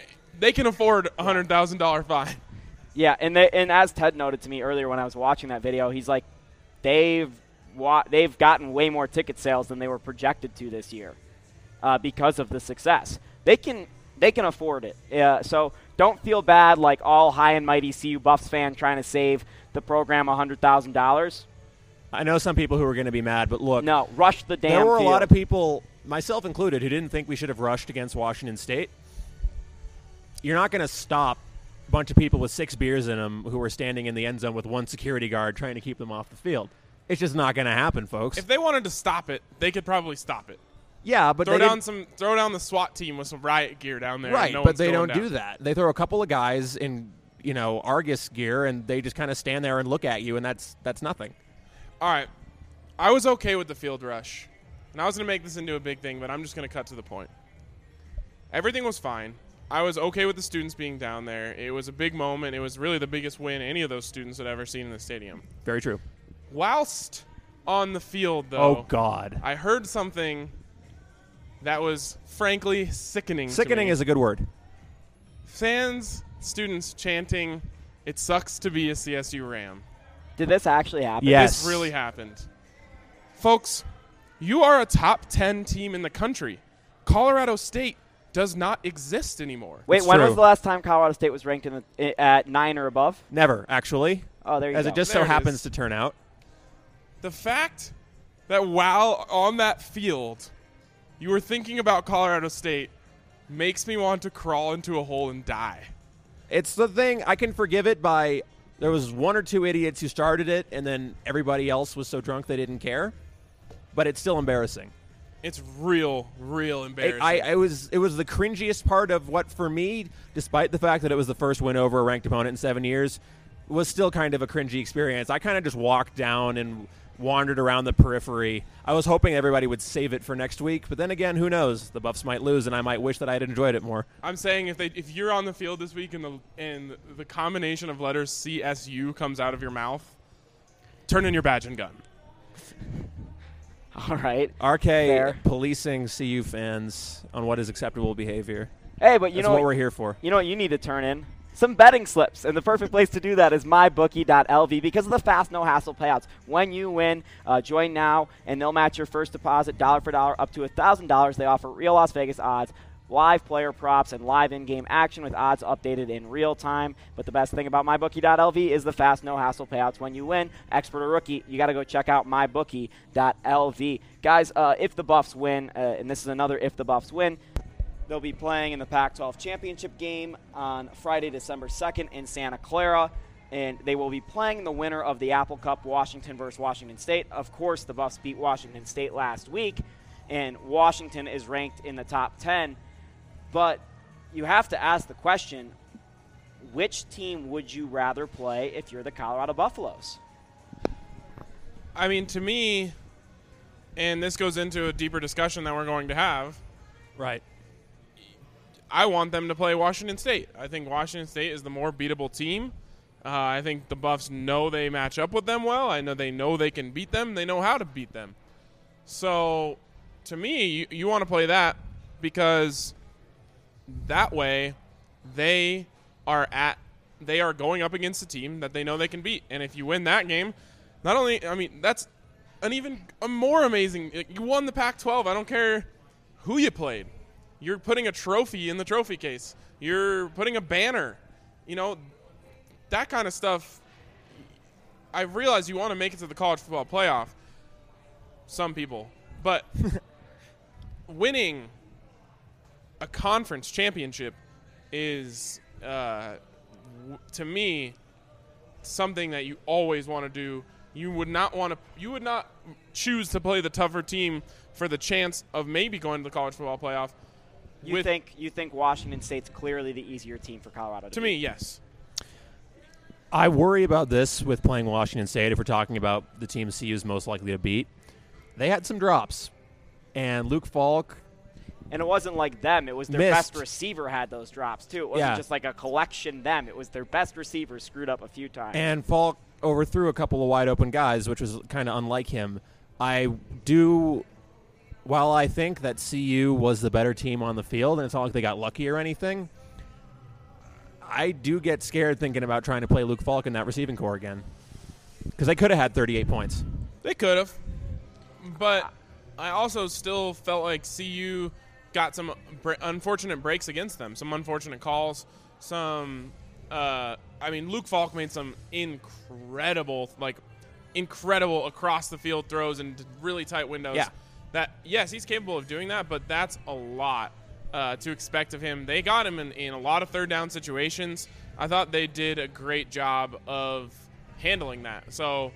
yeah. They can afford a hundred thousand dollar fine. Yeah, and they, and as Ted noted to me earlier when I was watching that video, he's like, they've wa- they've gotten way more ticket sales than they were projected to this year uh, because of the success. They can they can afford it. Uh, so don't feel bad like all high and mighty CU Buffs fan trying to save the program hundred thousand dollars. I know some people who are going to be mad, but look, No, rush the damn. there were a lot of people, myself included, who didn't think we should have rushed against Washington State. You're not going to stop a bunch of people with six beers in them who are standing in the end zone with one security guard trying to keep them off the field. It's just not going to happen, folks. If they wanted to stop it, they could probably stop it. Yeah, but Throw they down some, throw down the SWAT team with some riot gear down there. right, no but they don't do that. They throw a couple of guys in, you know, Argus gear, and they just kind of stand there and look at you, and that's that's nothing. All right, I was okay with the field rush, and I was going to make this into a big thing, but I'm just going to cut to the point. Everything was fine. I was okay with the students being down there. It was a big moment. It was really the biggest win any of those students had ever seen in the stadium. Very true. Whilst on the field, though, Oh God, I heard something that was frankly sickening. to sickening me. is a good word. fans, students chanting, "It sucks to be a CSU Ram." Did this actually happen? Yes. This really happened. Folks, you are a top 10 team in the country. Colorado State does not exist anymore. Wait, It's when true. was the last time Colorado State was ranked in the, at nine or above? Never actually, Oh, there you go. as go. it just There so it happens is. to turn out. The fact that while on that field, you were thinking about Colorado State makes me want to crawl into a hole and die. It's the thing I can forgive it by there was one or two idiots who started it, and then everybody else was so drunk they didn't care. But it's still embarrassing. It's real, real It, embarrassing. I, I was it was the cringiest part of what for me, despite the fact that it was the first win over a ranked opponent in seven years, was still kind of a cringy experience. I kind of just walked down and wandered around the periphery. I was hoping everybody would save it for next week, but then again, who knows? The Buffs might lose, and I might wish that I had enjoyed it more. I'm saying if they if you're on the field this week and the and the combination of letters CSU comes out of your mouth, turn in your badge and gun. All right. RK Fair. policing CU fans on what is acceptable behavior. Hey, but you That's know what we're here for. You know what you need to turn in? Some betting slips. And the perfect place to do that is mybookie.lv because of the fast, no hassle payouts. When you win, uh, join now, and they'll match your first deposit dollar for dollar up to $1,000. They offer real Las Vegas odds. Live player props and live in-game action with odds updated in real time. But the best thing about mybookie.lv is the fast, no hassle payouts when you win. Expert or rookie, you got to go check out mybookie.lv. Guys, uh, if the Buffs win, uh, and this is another if the Buffs win, They'll be playing in the Pac 12 championship game on Friday, December 2nd in Santa Clara. And they will be playing the winner of the Apple Cup, Washington versus Washington State. Of course, the Buffs beat Washington State last week, and Washington is ranked in the top 10. But you have to ask the question which team would you rather play if you're the Colorado Buffaloes? I mean, to me, and this goes into a deeper discussion that we're going to have. Right. I want them to play Washington State. I think Washington State is the more beatable team. Uh, I think the Buffs know they match up with them well. I know they know they can beat them. They know how to beat them. So, to me, you, you want to play that because that way they are at they are going up against a team that they know they can beat. And if you win that game, not only I mean that's an even a more amazing. You won the Pac-12. I don't care who you played. You're putting a trophy in the trophy case. You're putting a banner. You know, that kind of stuff. I realize you want to make it to the college football playoff. Some people, but winning a conference championship is, uh, w- to me, something that you always want to do You would not want to. You would not choose to play the tougher team for the chance of maybe going to the college football playoff. You with, think you think Washington State's clearly the easier team for Colorado? To, to me, yes. I worry about this with playing Washington State if we're talking about the team CU is most likely to beat. They had some drops, and Luke Falk. And it wasn't like them; it was their Missed. best receiver had those drops too. It wasn't Yeah. just like a collection. Them; it was their best receiver screwed up a few times. And Falk overthrew a couple of wide open guys, which was kind of unlike him. I do, while I think that CU was the better team on the field, and it's not like they got lucky or anything, I do get scared thinking about trying to play Luke Falk in that receiving core again. Because they could have had 38 points. They could have, but I also still felt like CU got some br- unfortunate breaks against them, some unfortunate calls, some. Uh, I mean, Luke Falk made some incredible, like, incredible across the field throws and really tight windows. Yeah. That yes, he's capable of doing that, but that's a lot uh, to expect of him. They got him in, in a lot of third down situations. I thought they did a great job of handling that. So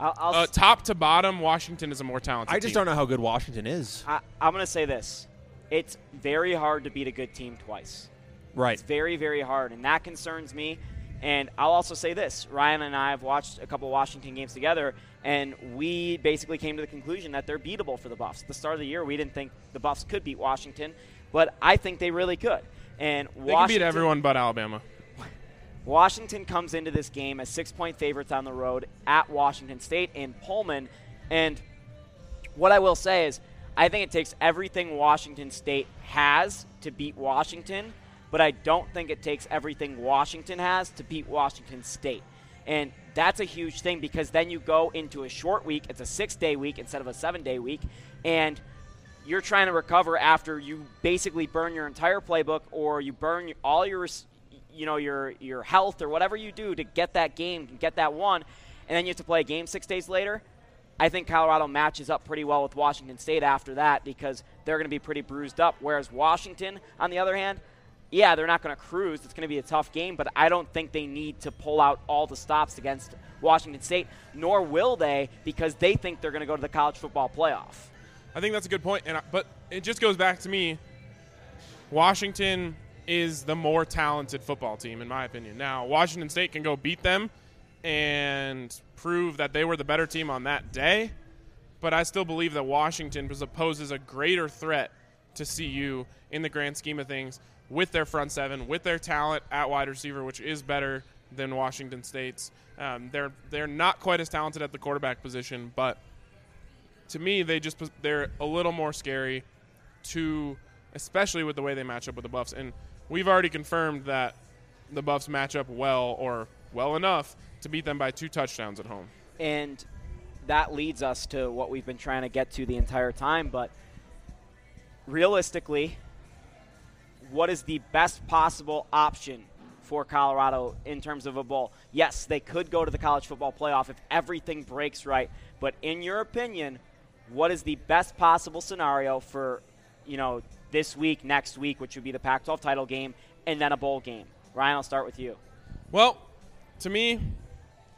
I'll, I'll uh, top to bottom, Washington is a more talented. I just team. don't know how good Washington is. I, I'm going to say this: it's very hard to beat a good team twice. Right. It's very, very hard, and that concerns me. And I'll also say this: Ryan and I have watched a couple Washington games together, and we basically came to the conclusion that they're beatable for the Buffs. At the start of the year, we didn't think the Buffs could beat Washington, but I think they really could. And They can Washington, beat everyone but Alabama. Washington comes into this game as six-point favorites on the road at Washington State in Pullman, and what I will say is, I think it takes everything Washington State has to beat Washington, but I don't think it takes everything Washington has to beat Washington State. And that's a huge thing because then you go into a short week. It's a six day week instead of a seven day week. And you're trying to recover after you basically burn your entire playbook or you burn all your you know your your health or whatever you do to get that game get that one and then you have to play a game 6 days later I think Colorado matches up pretty well with Washington State after that because they're going to be pretty bruised up whereas Washington on the other hand yeah, they're not going to cruise. It's going to be a tough game, but I don't think they need to pull out all the stops against Washington State, nor will they because they think they're going to go to the college football playoff. I think that's a good point, and I, but it just goes back to me. Washington is the more talented football team, in my opinion. Now, Washington State can go beat them and prove that they were the better team on that day, but I still believe that Washington poses a greater threat to CU in the grand scheme of things with their front seven, with their talent at wide receiver, which is better than Washington State's. Um, they're they're not quite as talented at the quarterback position, but to me, they just they're a little more scary to, especially with the way they match up with the Buffs. And we've already confirmed that the Buffs match up well or well enough to beat them by two touchdowns at home. And that leads us to what we've been trying to get to the entire time. But realistically, what is the best possible option for Colorado in terms of a bowl? Yes, they could go to the college football playoff if everything breaks right. But in your opinion, what is the best possible scenario for, you know, this week, next week, which would be the Pac-12 title game, and then a bowl game? Ryan, I'll start with you. Well, to me,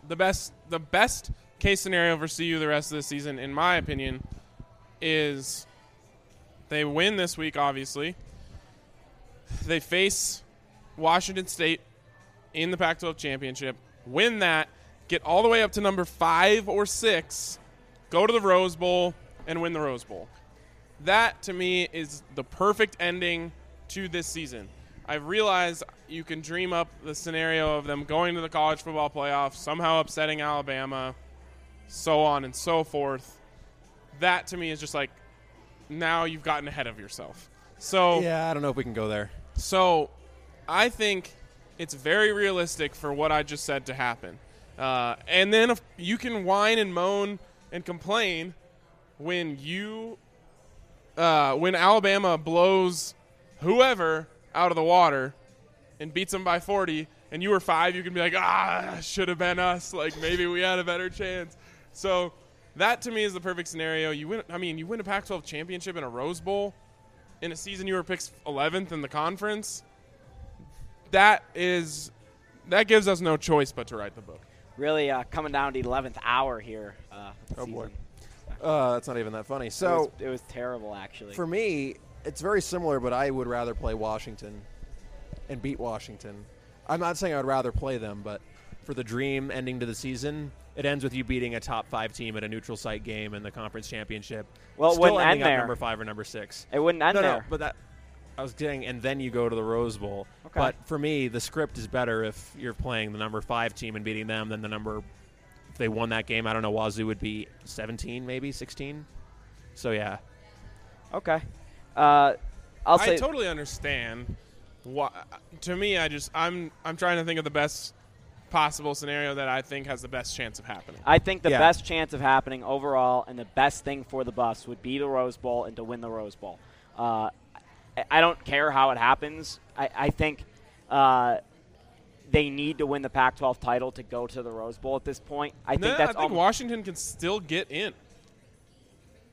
the best the best case scenario for CU the rest of the season, in my opinion, is they win this week. Obviously, they face Washington State in the Pac-12 championship, win that, get all the way up to number five or six, go to the Rose Bowl, and win the Rose Bowl. That to me is the perfect ending to this season. I realize you can dream up the scenario of them going to the college football playoff, somehow upsetting Alabama, so on and so forth. That to me is just like now you've gotten ahead of yourself. So Yeah, I don't know if we can go there. So I think it's very realistic for what I just said to happen. Uh, and then if you can whine and moan and complain when you uh, when Alabama blows whoever out of the water and beats them by 40 and you were five you can be like ah should have been us. Like maybe we had a better chance. So that to me is the perfect scenario. You win i mean you win a pac 12 championship in a rose bowl in a season you were picked 11th in the conference that is that gives us no choice but to write the book Really uh, coming down to the 11th hour here. Uh, Oh, boy. Uh, that's not even that funny. It So was, it was terrible, actually. for me, it's very similar, but I would rather play Washington and beat Washington. I'm not saying I'd rather play them, but for the dream ending to the season, it ends with you beating a top five team at a neutral site game in the conference championship. Well, it Still wouldn't ending end up there. number five or number six. it wouldn't end no, there. no, but that I was getting, and then you go to the Rose Bowl. Okay. But for me, the script is better if you're playing the number five team and beating them than the number. If they won that game, I don't know. Wazoo would be 17, maybe 16. So yeah, okay. Uh, I'll say I totally understand. Why, to me, I just I'm I'm trying to think of the best possible scenario that I think has the best chance of happening. I think the Yeah. best chance of happening overall and the best thing for the Buffs would be the Rose Bowl and to win the Rose Bowl. Uh, I- I don't care how it happens. I, I think uh, they need to win the Pac-12 title to go to the Rose Bowl at this point. I No, think that's I think almo- Washington can still get in.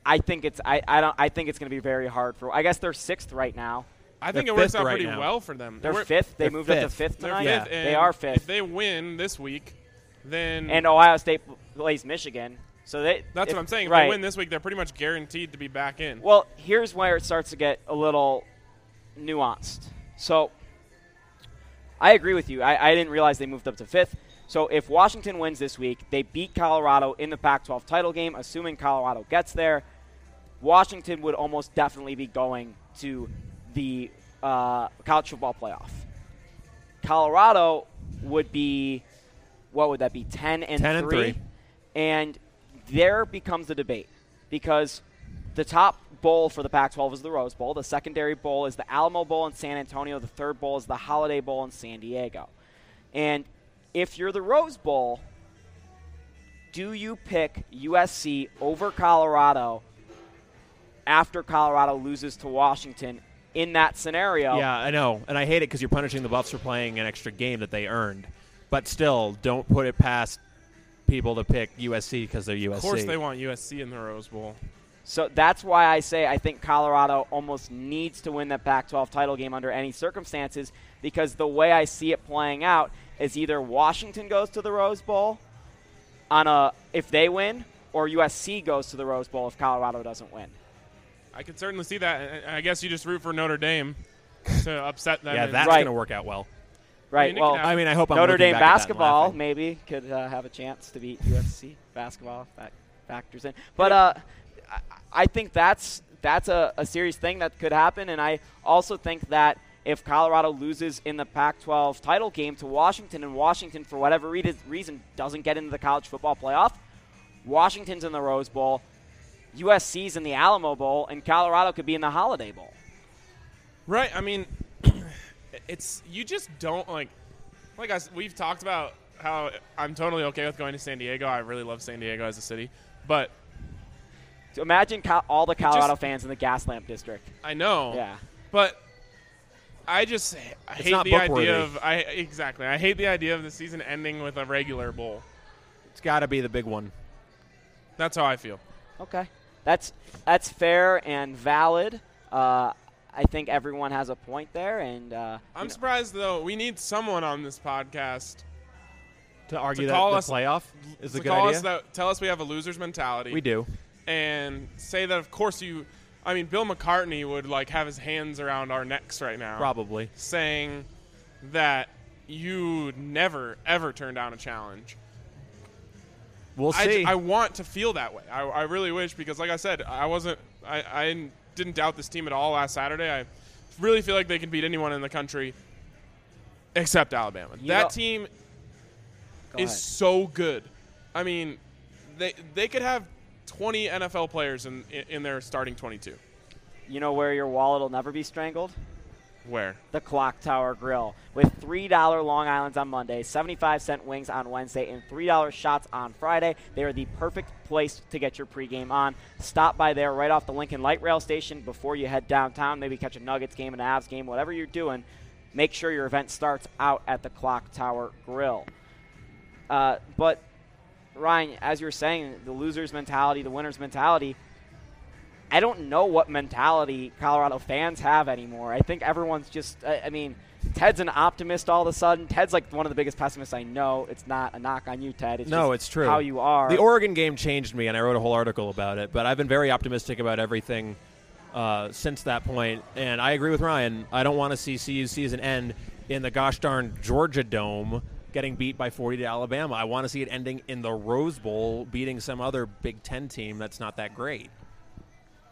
I think it's I, I don't I think it's going to be very hard for. I guess they're sixth right now. I think it works out right pretty now. well for them. They're We're- fifth. They they're moved up to fifth. fifth They're tonight. fifth, they and are If they win this week, then and Ohio State plays Michigan, so they. that's if- what I'm saying. If right. they win this week, they're pretty much guaranteed to be back in. Well, here's where it starts to get a little nuanced. So, I agree with you. I, I didn't realize they moved up to fifth. So, if Washington wins this week, they beat Colorado in the Pac 12 title game, assuming Colorado gets there. Washington would almost definitely be going to the uh, college football playoff. Colorado would be, what would that be, 10 and 10 and 3? three. And there becomes the debate because the top bowl for the Pac 12 is the Rose Bowl. The secondary bowl is the Alamo Bowl in San Antonio. The third bowl is the Holiday Bowl in San Diego. And if you're the Rose Bowl, do you pick USC over Colorado after Colorado loses to Washington in that scenario? yeah, I know, and I hate it because you're punishing the Buffs for playing an extra game that they earned. But still, don't put it past people to pick USC because they're USC. Of course, they want USC in the Rose Bowl. So that's why I say I think Colorado almost needs to win that Pac 12 title game under any circumstances because the way I see it playing out is either Washington goes to the Rose Bowl on a if they win or USC goes to the Rose Bowl if Colorado doesn't win. I can certainly see that. and I guess you just root for Notre Dame to upset them. Yeah, that's Right. going to work out well. Right. mean, well, can. I mean, I hope I'm Notre Dame back at that basketball maybe could uh, have a chance to beat USC basketball. if That factors in, but uh, I, I think that's that's a, a serious thing that could happen, and I also think that if Colorado loses in the Pac-12 title game to Washington, and Washington for whatever re- reason doesn't get into the college football playoff, Washington's in the Rose Bowl, USC's in the Alamo Bowl, and Colorado could be in the Holiday Bowl. Right. I mean, it's you just don't like. Like I, s- we've talked about how I'm totally okay with going to San Diego. I really love San Diego as a city, but So imagine co- all the Colorado just- fans in the Gaslamp District. I know. Yeah. But I just I hate not the book-worthy. idea of I exactly. I hate the idea of the season ending with a regular bowl. It's got to be the big one. That's how I feel. Okay, that's that's fair and valid. Uh, I think everyone has a point there, and uh, I'm know, surprised though. We need someone on this podcast To argue To that call the us- playoff is a good call idea. us that, tell us we have a loser's mentality. we do. and say that of course you. I mean, Bill McCartney would like have his hands around our necks right now, Probably. saying that you never ever turn down a challenge. We'll I, see. I want to feel that way. I, I really wish because, like I said, I wasn't. I, I didn't doubt this team at all last Saturday. I really feel like they can beat anyone in the country except Alabama. That team go is ahead. so good. I mean, they they could have 20 NFL players in in, in their starting 22. you know where your wallet will never be strangled? Where? The Clock Tower Grill with three dollar Long Island's on Monday, seventy five cent wings on Wednesday, and three dollar shots on Friday. They are the perfect place to get your pregame on. Stop by there right off the Lincoln Light Rail Station before you head downtown. Maybe catch a Nuggets game, an Avs game, whatever you're doing. Make sure your event starts out at the Clock Tower Grill. Uh, but Ryan, as you were saying, the loser's mentality, the winner's mentality. I don't know what mentality Colorado fans have anymore. I think everyone's just, I, I mean, Ted's an optimist all of a sudden. Ted's like one of the biggest pessimists I know. It's not a knock on you, Ted. It's no, just it's true. How you are. The Oregon game changed me, and I wrote a whole article about it. But I've been very optimistic about everything uh, since that point. and I agree with Ryan. I don't want to see CU season end in the gosh darn Georgia Dome getting beat by 40 to Alabama. I want to see it ending in the Rose Bowl, beating some other Big Ten team that's not that great.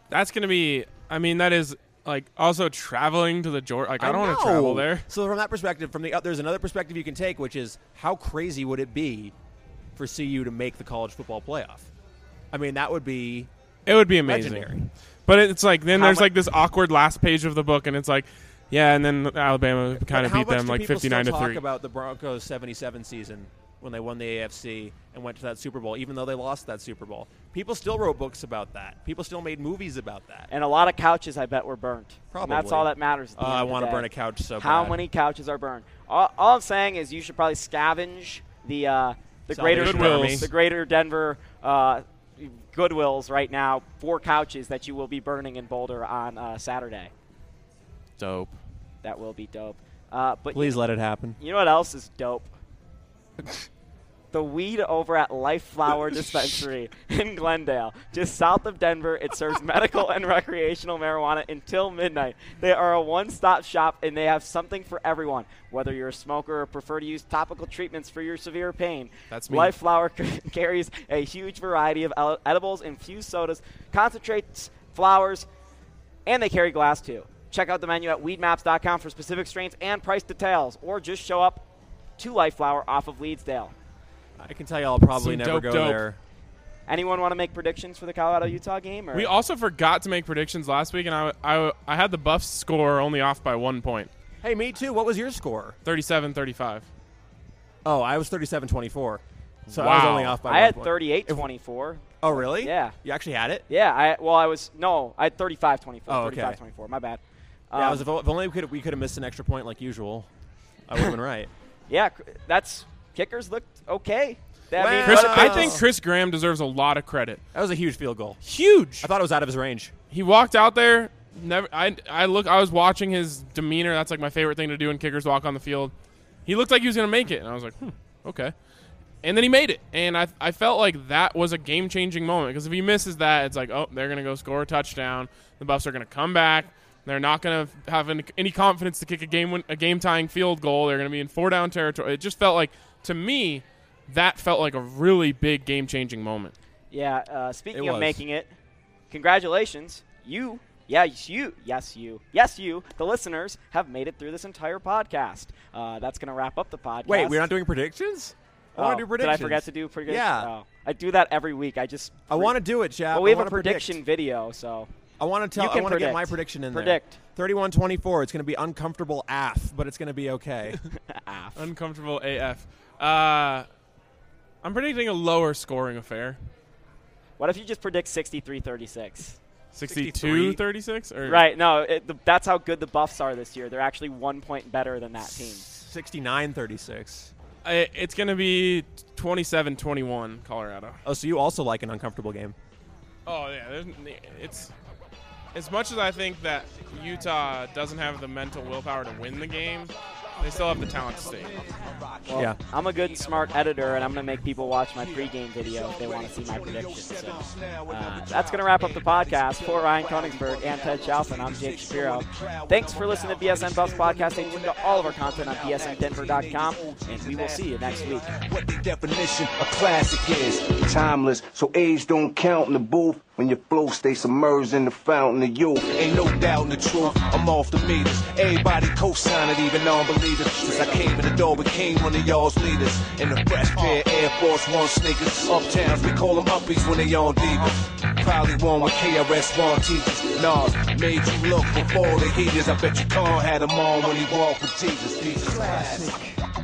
That's gonna be. I mean, that is like also traveling to the Georgia. Like I don't want to travel there. So from that perspective, from the uh, there's another perspective you can take, which is how crazy would it be for CU to make the college football playoff? I mean, that would be It would be amazing. legendary. But it's like then How there's mu- like this awkward last page of the book, and it's like, yeah, and then Alabama kind of beat them like 59 still to talk three. about the Broncos 77 season when they won the AFC and went to that Super Bowl, even though they lost that Super Bowl. People still wrote books about that. People still made movies about that. and a lot of couches, I bet, were burnt. And that's all that matters. Uh, I want to burn a couch so How bad. many couches are burned? All, all I'm saying is you should probably scavenge the uh, the greater the greater Denver uh, Goodwills right now. Four couches that you will be burning in Boulder on uh, Saturday. Dope. That will be dope. Uh, but Please let it happen. You know what else is dope? The weed over at Life Flower Dispensary in Glendale, just south of Denver. It serves medical and recreational marijuana until midnight. They are a one stop shop and they have something for everyone. Whether you're a smoker or prefer to use topical treatments for your severe pain, That's me. Life Flower carries a huge variety of edibles, infused sodas, concentrates, flowers, and they carry glass too. Check out the menu at weedmaps.com for specific strains and price details, or just show up to Life Flower off of Leetsdale. I can tell you I'll probably Some never dope go dope. there. Anyone want to make predictions for the Colorado Utah game? Or? We also forgot to make predictions last week, and I, I, I had the Buffs score only off by one point, Hey, me too. What was your score? 37-35. Oh, I was 37-24. So I was only off by I one had point. 38 24. Oh, really? Yeah. You actually had it? Yeah, I well, I was no, I had 35 24. Oh, okay. 35 24. My bad. Yeah, Um, was, if if only we could we could have missed an extra point like usual. I would have been right. Yeah, that's kickers looked okay. That- I mean, Well- Chris, I think Chris Graham deserves a lot of credit. That was a huge field goal. Huge. I thought it was out of his range. he walked out there. Never. I. I look. I was watching his demeanor. That's like my favorite thing to do when kickers walk on the field. He looked like he was going to make it, and I was like, hmm, okay. And then he made it, and I. I felt like that was a game changing moment because if he misses that, it's like, oh, they're going to go score a touchdown. The Buffs are going to come back. They're not going to have any, any confidence to kick a game a game tying field goal. They're going to be in four down territory. It just felt like to me that felt like a really big game changing moment. Yeah, uh, speaking It of was. making it, congratulations. You, yeah, you, yes, you, yes, you, the listeners have made it through this entire podcast. Uh, that's going to wrap up the podcast. Wait, we're not doing predictions? I Oh, want to do predictions. Did I forget to do predictions? Yeah. Oh, I do that every week. I just. I want to do it, Chap. Well, we I have a wanna predict. prediction video, so. I want to tell. You I want to get my prediction in Predict. there. 31-24. It's going to be uncomfortable AF, but it's going to be okay. AF. Uncomfortable AF. Uh, I'm predicting a lower scoring affair. What if you just predict 63 36? 62 36? Or Right, no, it, the, that's how good the Buffs are this year. They're actually one point better than that team. 69-36. I, it's going to be 27 21 Colorado. Oh, so you also like an uncomfortable game? Oh, yeah. It's. As much as I think that Utah doesn't have the mental willpower to win the game, they still have the talent to stay. Well, Yeah. I'm a good, smart editor, and I'm going to make people watch my pregame video if they want to see my predictions. So uh, that's going to wrap up the podcast. For Ryan Koenigsberg and Ted Chalfen, I'm Jake Shapiro. Thanks for listening to BSN Buffs Podcast. Stay tuned to all of our content on bsndenver.com, and we will see you next week. what the definition of classic is. Timeless, so age don't count in the booth. When your flow stay submerged in the fountain of youth. Ain't no doubt in the truth, I'm off the meters. Everybody co-sign it, even non-believers. Since I came in the door, became one of y'all's leaders. In the fresh pair Air Force One sneakers. Uptowns, we call them uppies when they on divas. Probably one with KRS-One teachers. Nas made you look before the heaters. I bet you Khan had them on when he walked with Jesus. Jesus. Classic.